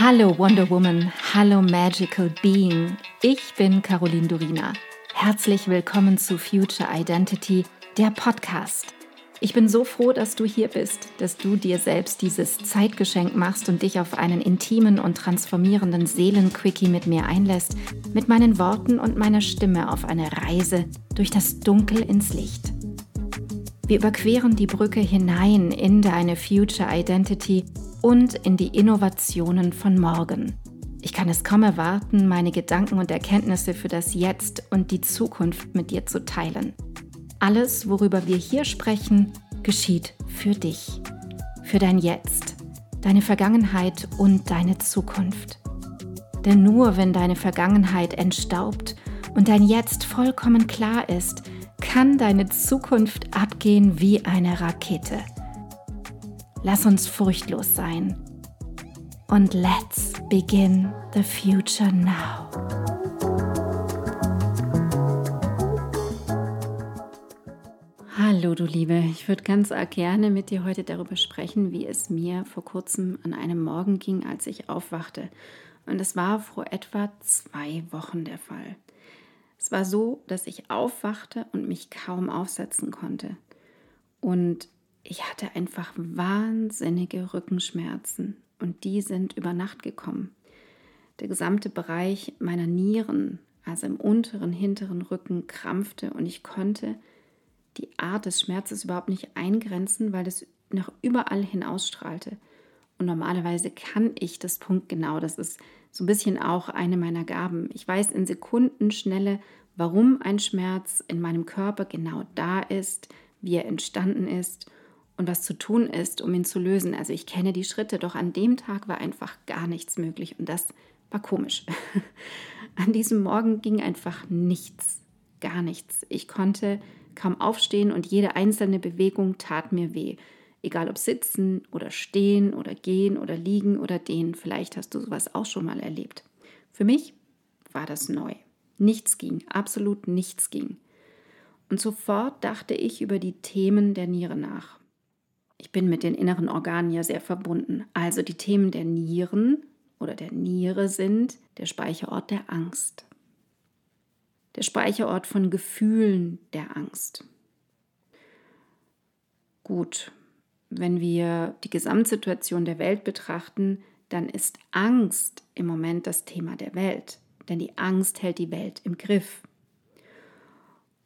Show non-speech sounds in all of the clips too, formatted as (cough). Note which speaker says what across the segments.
Speaker 1: Hallo Wonder Woman, hallo Magical Being. Ich bin Caroline Durina. Herzlich willkommen zu Future Identity, der Podcast. Ich bin so froh, dass du hier bist, dass du dir selbst dieses Zeitgeschenk machst und dich auf einen intimen und transformierenden Seelenquickie mit mir einlässt, mit meinen Worten und meiner Stimme auf eine Reise durch das Dunkel ins Licht. Wir überqueren die Brücke hinein in deine Future Identity und in die Innovationen von morgen. Ich kann es kaum erwarten, meine Gedanken und Erkenntnisse für das Jetzt und die Zukunft mit dir zu teilen. Alles, worüber wir hier sprechen, geschieht für dich, für dein Jetzt, deine Vergangenheit und deine Zukunft. Denn nur wenn deine Vergangenheit entstaubt und dein Jetzt vollkommen klar ist, kann deine Zukunft abgehen wie eine Rakete. Lass uns furchtlos sein. Und let's begin the future now. Hallo du Liebe, ich würde ganz gerne mit dir heute darüber sprechen, wie es mir vor kurzem an einem Morgen ging, als ich aufwachte. Und es war vor etwa zwei Wochen der Fall. Es war so, dass ich aufwachte und mich kaum aufsetzen konnte. Und ich hatte einfach wahnsinnige Rückenschmerzen und die sind über Nacht gekommen. Der gesamte Bereich meiner Nieren, also im unteren, hinteren Rücken, krampfte und ich konnte die Art des Schmerzes überhaupt nicht eingrenzen, weil es nach überall hin ausstrahlte. Und normalerweise kann ich das Punkt genau. Das ist so ein bisschen auch eine meiner Gaben. Ich weiß in Sekundenschnelle, warum ein Schmerz in meinem Körper genau da ist, wie er entstanden ist und was zu tun ist, um ihn zu lösen. Also ich kenne die Schritte, doch an dem Tag war einfach gar nichts möglich und das war komisch. (laughs) an diesem Morgen ging einfach nichts, gar nichts. Ich konnte kaum aufstehen und jede einzelne Bewegung tat mir weh. Egal ob sitzen oder stehen oder gehen oder liegen oder dehnen. Vielleicht hast du sowas auch schon mal erlebt. Für mich war das neu. Nichts ging, absolut nichts ging. Und sofort dachte ich über die Themen der Niere nach. Ich bin mit den inneren Organen ja sehr verbunden. Also die Themen der Nieren oder der Niere sind der Speicherort der Angst. Der Speicherort von Gefühlen der Angst. Gut, wenn wir die Gesamtsituation der Welt betrachten, dann ist Angst im Moment das Thema der Welt. Denn die Angst hält die Welt im Griff.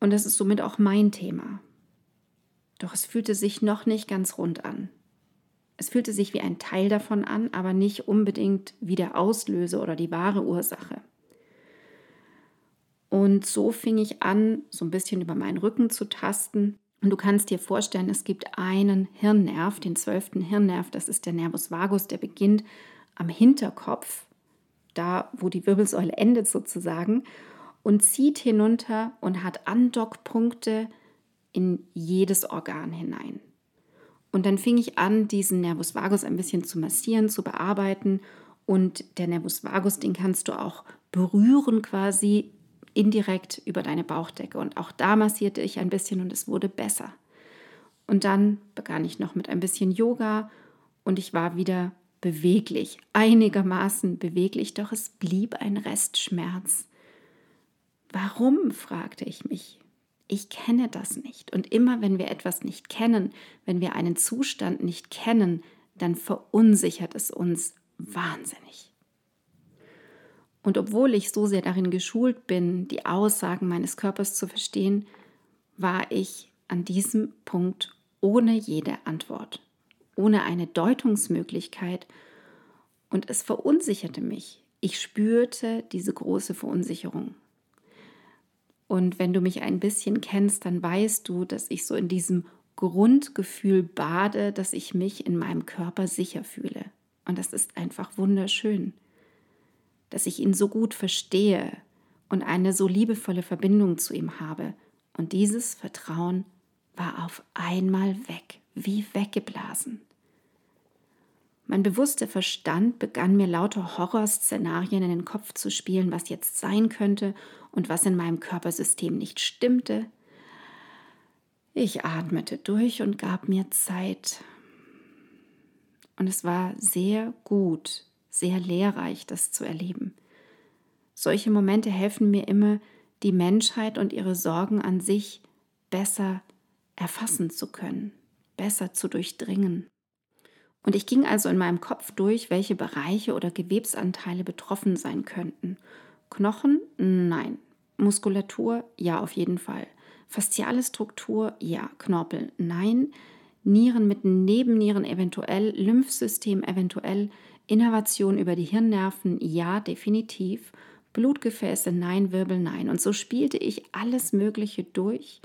Speaker 1: Und das ist somit auch mein Thema. Doch es fühlte sich noch nicht ganz rund an. Es fühlte sich wie ein Teil davon an, aber nicht unbedingt wie der Auslöser oder die wahre Ursache. Und so fing ich an, so ein bisschen über meinen Rücken zu tasten. Und du kannst dir vorstellen, es gibt einen Hirnnerv, den zwölften Hirnnerv, das ist der Nervus vagus, der beginnt am Hinterkopf, da wo die Wirbelsäule endet sozusagen, und zieht hinunter und hat Andockpunkte in jedes Organ hinein. Und dann fing ich an, diesen Nervus vagus ein bisschen zu massieren, zu bearbeiten. Und der Nervus vagus, den kannst du auch berühren quasi indirekt über deine Bauchdecke. Und auch da massierte ich ein bisschen und es wurde besser. Und dann begann ich noch mit ein bisschen Yoga und ich war wieder beweglich, einigermaßen beweglich, doch es blieb ein Restschmerz. Warum, fragte ich mich ich kenne das nicht. Und immer wenn wir etwas nicht kennen, wenn wir einen Zustand nicht kennen, dann verunsichert es uns wahnsinnig. Und obwohl ich so sehr darin geschult bin, die Aussagen meines Körpers zu verstehen, war ich an diesem Punkt ohne jede Antwort, ohne eine Deutungsmöglichkeit und es verunsicherte mich. Ich spürte diese große Verunsicherung. Und wenn du mich ein bisschen kennst, dann weißt du, dass ich so in diesem Grundgefühl bade, dass ich mich in meinem Körper sicher fühle. Und das ist einfach wunderschön, dass ich ihn so gut verstehe und eine so liebevolle Verbindung zu ihm habe. Und dieses Vertrauen war auf einmal weg, wie weggeblasen. Mein bewusster Verstand begann mir lauter Horrorszenarien in den Kopf zu spielen, was jetzt sein könnte und was in meinem Körpersystem nicht stimmte. Ich atmete durch und gab mir Zeit. Und es war sehr gut, sehr lehrreich, das zu erleben. Solche Momente helfen mir immer, die Menschheit und ihre Sorgen an sich besser erfassen zu können, besser zu durchdringen. Und ich ging also in meinem Kopf durch, welche Bereiche oder Gewebsanteile betroffen sein könnten. Knochen? Nein. Muskulatur? Ja, auf jeden Fall. Fasziale Struktur? Ja. Knorpel? Nein. Nieren mit Nebennieren eventuell, Lymphsystem eventuell, Innervation über die Hirnnerven? Ja, definitiv. Blutgefäße? Nein. Wirbel? Nein. Und so spielte ich alles Mögliche durch,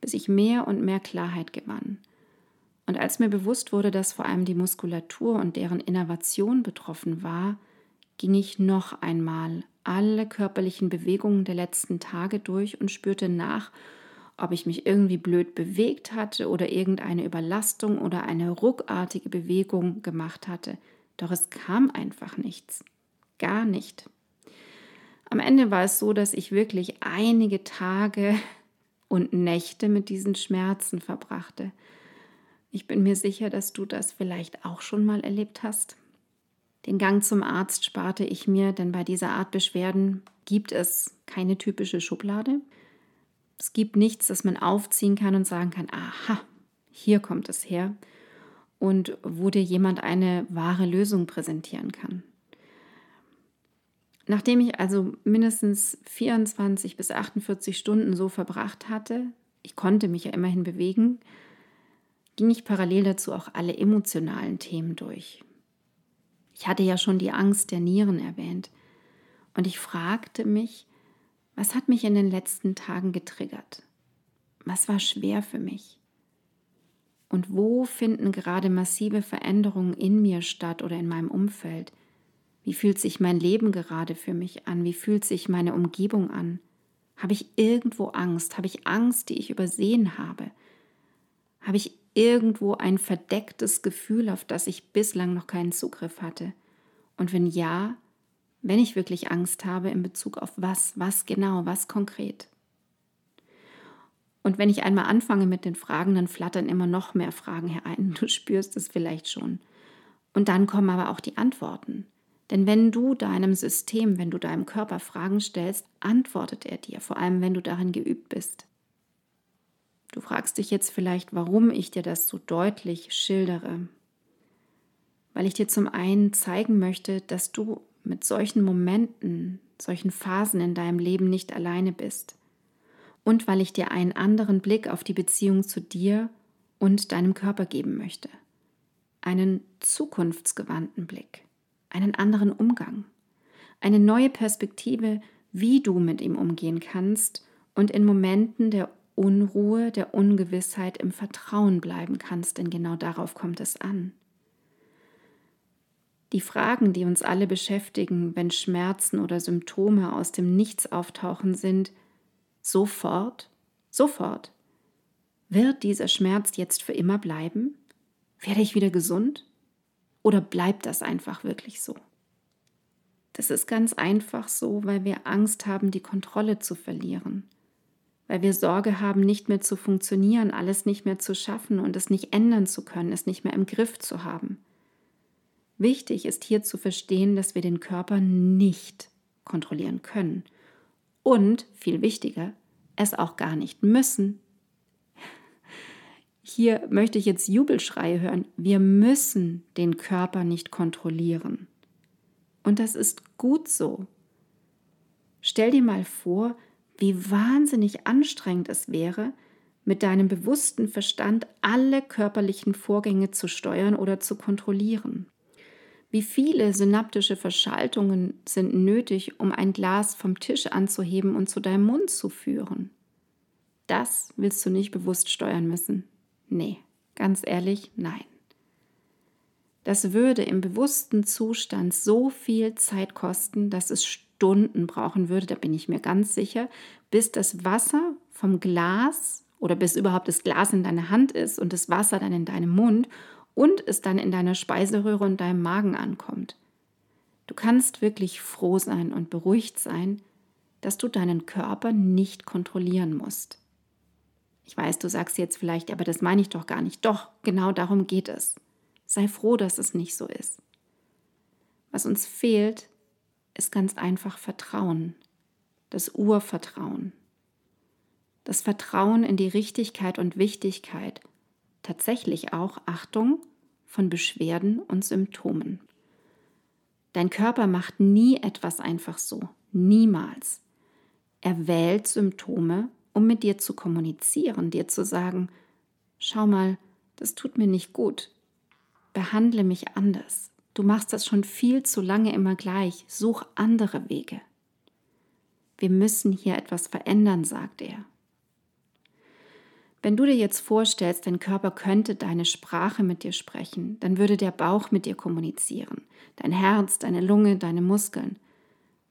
Speaker 1: bis ich mehr und mehr Klarheit gewann. Und als mir bewusst wurde, dass vor allem die Muskulatur und deren Innervation betroffen war, ging ich noch einmal alle körperlichen Bewegungen der letzten Tage durch und spürte nach, ob ich mich irgendwie blöd bewegt hatte oder irgendeine Überlastung oder eine ruckartige Bewegung gemacht hatte. Doch es kam einfach nichts. Gar nicht. Am Ende war es so, dass ich wirklich einige Tage und Nächte mit diesen Schmerzen verbrachte. Ich bin mir sicher, dass du das vielleicht auch schon mal erlebt hast. Den Gang zum Arzt sparte ich mir, denn bei dieser Art Beschwerden gibt es keine typische Schublade. Es gibt nichts, das man aufziehen kann und sagen kann, aha, hier kommt es her und wo dir jemand eine wahre Lösung präsentieren kann. Nachdem ich also mindestens 24 bis 48 Stunden so verbracht hatte, ich konnte mich ja immerhin bewegen, ging ich parallel dazu auch alle emotionalen Themen durch. Ich hatte ja schon die Angst der Nieren erwähnt und ich fragte mich, was hat mich in den letzten Tagen getriggert? Was war schwer für mich? Und wo finden gerade massive Veränderungen in mir statt oder in meinem Umfeld? Wie fühlt sich mein Leben gerade für mich an? Wie fühlt sich meine Umgebung an? Habe ich irgendwo Angst? Habe ich Angst, die ich übersehen habe? Habe ich irgendwo ein verdecktes Gefühl, auf das ich bislang noch keinen Zugriff hatte? Und wenn ja, wenn ich wirklich Angst habe in Bezug auf was, was genau, was konkret? Und wenn ich einmal anfange mit den Fragen, dann flattern immer noch mehr Fragen herein. Du spürst es vielleicht schon. Und dann kommen aber auch die Antworten. Denn wenn du deinem System, wenn du deinem Körper Fragen stellst, antwortet er dir, vor allem wenn du darin geübt bist. Du fragst dich jetzt vielleicht, warum ich dir das so deutlich schildere. Weil ich dir zum einen zeigen möchte, dass du mit solchen Momenten, solchen Phasen in deinem Leben nicht alleine bist. Und weil ich dir einen anderen Blick auf die Beziehung zu dir und deinem Körper geben möchte. Einen zukunftsgewandten Blick, einen anderen Umgang, eine neue Perspektive, wie du mit ihm umgehen kannst und in Momenten der Unruhe, der Ungewissheit im Vertrauen bleiben kannst, denn genau darauf kommt es an. Die Fragen, die uns alle beschäftigen, wenn Schmerzen oder Symptome aus dem Nichts auftauchen, sind sofort, sofort. Wird dieser Schmerz jetzt für immer bleiben? Werde ich wieder gesund? Oder bleibt das einfach wirklich so? Das ist ganz einfach so, weil wir Angst haben, die Kontrolle zu verlieren weil wir Sorge haben, nicht mehr zu funktionieren, alles nicht mehr zu schaffen und es nicht ändern zu können, es nicht mehr im Griff zu haben. Wichtig ist hier zu verstehen, dass wir den Körper nicht kontrollieren können und, viel wichtiger, es auch gar nicht müssen. Hier möchte ich jetzt Jubelschreie hören. Wir müssen den Körper nicht kontrollieren. Und das ist gut so. Stell dir mal vor, wie wahnsinnig anstrengend es wäre, mit deinem bewussten Verstand alle körperlichen Vorgänge zu steuern oder zu kontrollieren. Wie viele synaptische Verschaltungen sind nötig, um ein Glas vom Tisch anzuheben und zu deinem Mund zu führen? Das willst du nicht bewusst steuern müssen. Nee, ganz ehrlich, nein. Das würde im bewussten Zustand so viel Zeit kosten, dass es Stunden brauchen würde, da bin ich mir ganz sicher, bis das Wasser vom Glas oder bis überhaupt das Glas in deiner Hand ist und das Wasser dann in deinem Mund und es dann in deiner Speiseröhre und deinem Magen ankommt. Du kannst wirklich froh sein und beruhigt sein, dass du deinen Körper nicht kontrollieren musst. Ich weiß, du sagst jetzt vielleicht, aber das meine ich doch gar nicht. Doch, genau darum geht es. Sei froh, dass es nicht so ist. Was uns fehlt, ist ganz einfach Vertrauen, das Urvertrauen. Das Vertrauen in die Richtigkeit und Wichtigkeit, tatsächlich auch, Achtung, von Beschwerden und Symptomen. Dein Körper macht nie etwas einfach so, niemals. Er wählt Symptome, um mit dir zu kommunizieren, dir zu sagen, schau mal, das tut mir nicht gut, behandle mich anders. Du machst das schon viel zu lange immer gleich. Such andere Wege. Wir müssen hier etwas verändern, sagt er. Wenn du dir jetzt vorstellst, dein Körper könnte deine Sprache mit dir sprechen, dann würde der Bauch mit dir kommunizieren, dein Herz, deine Lunge, deine Muskeln.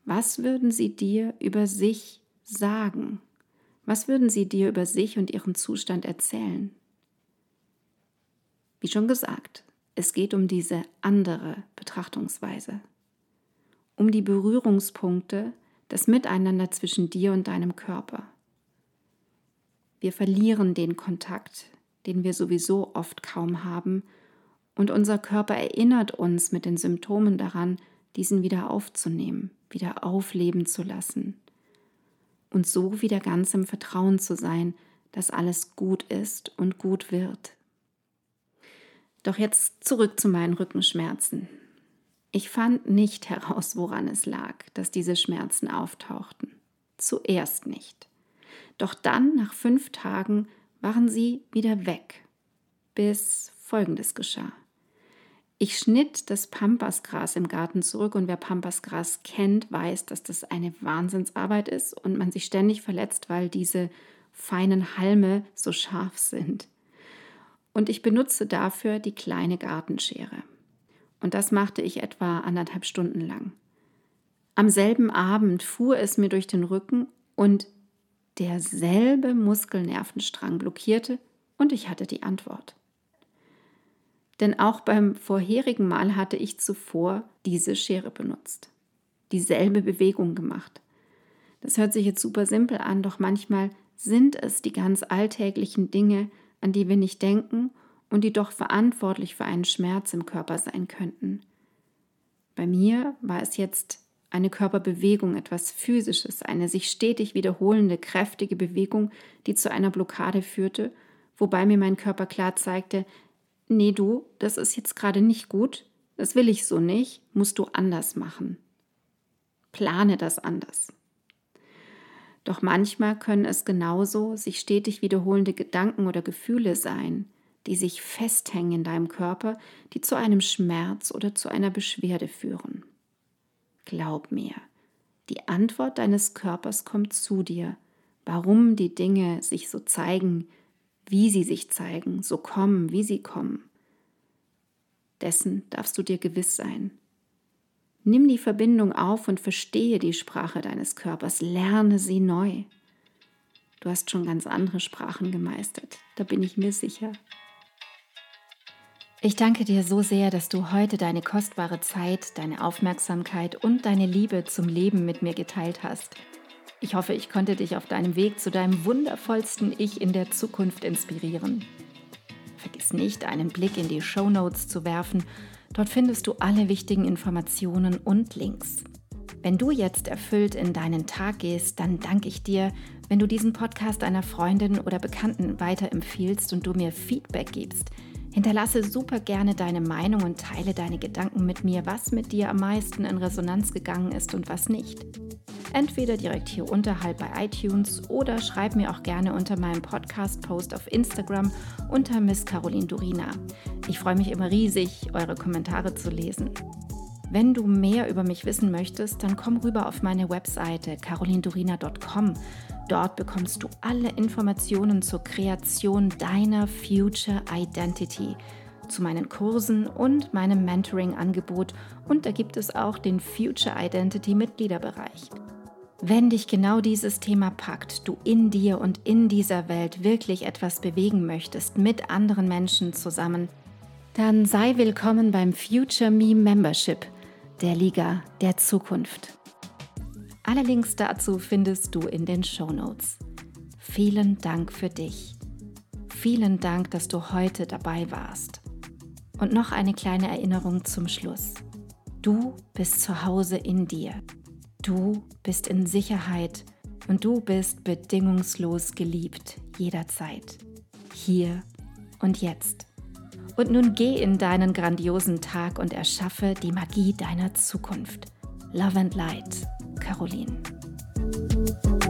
Speaker 1: Was würden sie dir über sich sagen? Was würden sie dir über sich und ihren Zustand erzählen? Wie schon gesagt, es geht um diese andere Betrachtungsweise, um die Berührungspunkte, das Miteinander zwischen dir und deinem Körper. Wir verlieren den Kontakt, den wir sowieso oft kaum haben, und unser Körper erinnert uns mit den Symptomen daran, diesen wieder aufzunehmen, wieder aufleben zu lassen und so wieder ganz im Vertrauen zu sein, dass alles gut ist und gut wird. Doch jetzt zurück zu meinen Rückenschmerzen. Ich fand nicht heraus, woran es lag, dass diese Schmerzen auftauchten. Zuerst nicht. Doch dann, nach fünf Tagen, waren sie wieder weg, bis Folgendes geschah. Ich schnitt das Pampasgras im Garten zurück und wer Pampasgras kennt, weiß, dass das eine Wahnsinnsarbeit ist und man sich ständig verletzt, weil diese feinen Halme so scharf sind und ich benutze dafür die kleine Gartenschere. Und das machte ich etwa anderthalb Stunden lang. Am selben Abend fuhr es mir durch den Rücken und derselbe Muskelnervenstrang blockierte und ich hatte die Antwort. Denn auch beim vorherigen Mal hatte ich zuvor diese Schere benutzt, dieselbe Bewegung gemacht. Das hört sich jetzt super simpel an, doch manchmal sind es die ganz alltäglichen Dinge, an die wir nicht denken und die doch verantwortlich für einen Schmerz im Körper sein könnten. Bei mir war es jetzt eine Körperbewegung, etwas Physisches, eine sich stetig wiederholende, kräftige Bewegung, die zu einer Blockade führte, wobei mir mein Körper klar zeigte, nee du, das ist jetzt gerade nicht gut, das will ich so nicht, musst du anders machen. Plane das anders. Doch manchmal können es genauso sich stetig wiederholende Gedanken oder Gefühle sein, die sich festhängen in deinem Körper, die zu einem Schmerz oder zu einer Beschwerde führen. Glaub mir, die Antwort deines Körpers kommt zu dir, warum die Dinge sich so zeigen, wie sie sich zeigen, so kommen, wie sie kommen. Dessen darfst du dir gewiss sein. Nimm die Verbindung auf und verstehe die Sprache deines Körpers, lerne sie neu. Du hast schon ganz andere Sprachen gemeistert, da bin ich mir sicher. Ich danke dir so sehr, dass du heute deine kostbare Zeit, deine Aufmerksamkeit und deine Liebe zum Leben mit mir geteilt hast. Ich hoffe, ich konnte dich auf deinem Weg zu deinem wundervollsten Ich in der Zukunft inspirieren. Vergiss nicht, einen Blick in die Show Notes zu werfen Dort findest du alle wichtigen Informationen und Links. Wenn du jetzt erfüllt in deinen Tag gehst, dann danke ich dir, wenn du diesen Podcast einer Freundin oder Bekannten weiterempfiehlst und du mir Feedback gibst. Hinterlasse super gerne deine Meinung und teile deine Gedanken mit mir, was mit dir am meisten in Resonanz gegangen ist und was nicht. Entweder direkt hier unterhalb bei iTunes oder schreib mir auch gerne unter meinem Podcast-Post auf Instagram unter Miss Caroline Durina. Ich freue mich immer riesig, eure Kommentare zu lesen. Wenn du mehr über mich wissen möchtest, dann komm rüber auf meine Webseite carolindurina.com. Dort bekommst du alle Informationen zur Kreation deiner Future Identity, zu meinen Kursen und meinem Mentoring-Angebot und da gibt es auch den Future Identity Mitgliederbereich. Wenn dich genau dieses Thema packt, du in dir und in dieser Welt wirklich etwas bewegen möchtest, mit anderen Menschen zusammen, dann sei willkommen beim Future Me Membership, der Liga der Zukunft. Alle Links dazu findest du in den Show Notes. Vielen Dank für dich. Vielen Dank, dass du heute dabei warst. Und noch eine kleine Erinnerung zum Schluss. Du bist zu Hause in dir. Du bist in Sicherheit und du bist bedingungslos geliebt jederzeit. Hier und jetzt. Und nun geh in deinen grandiosen Tag und erschaffe die Magie deiner Zukunft. Love and Light, Caroline.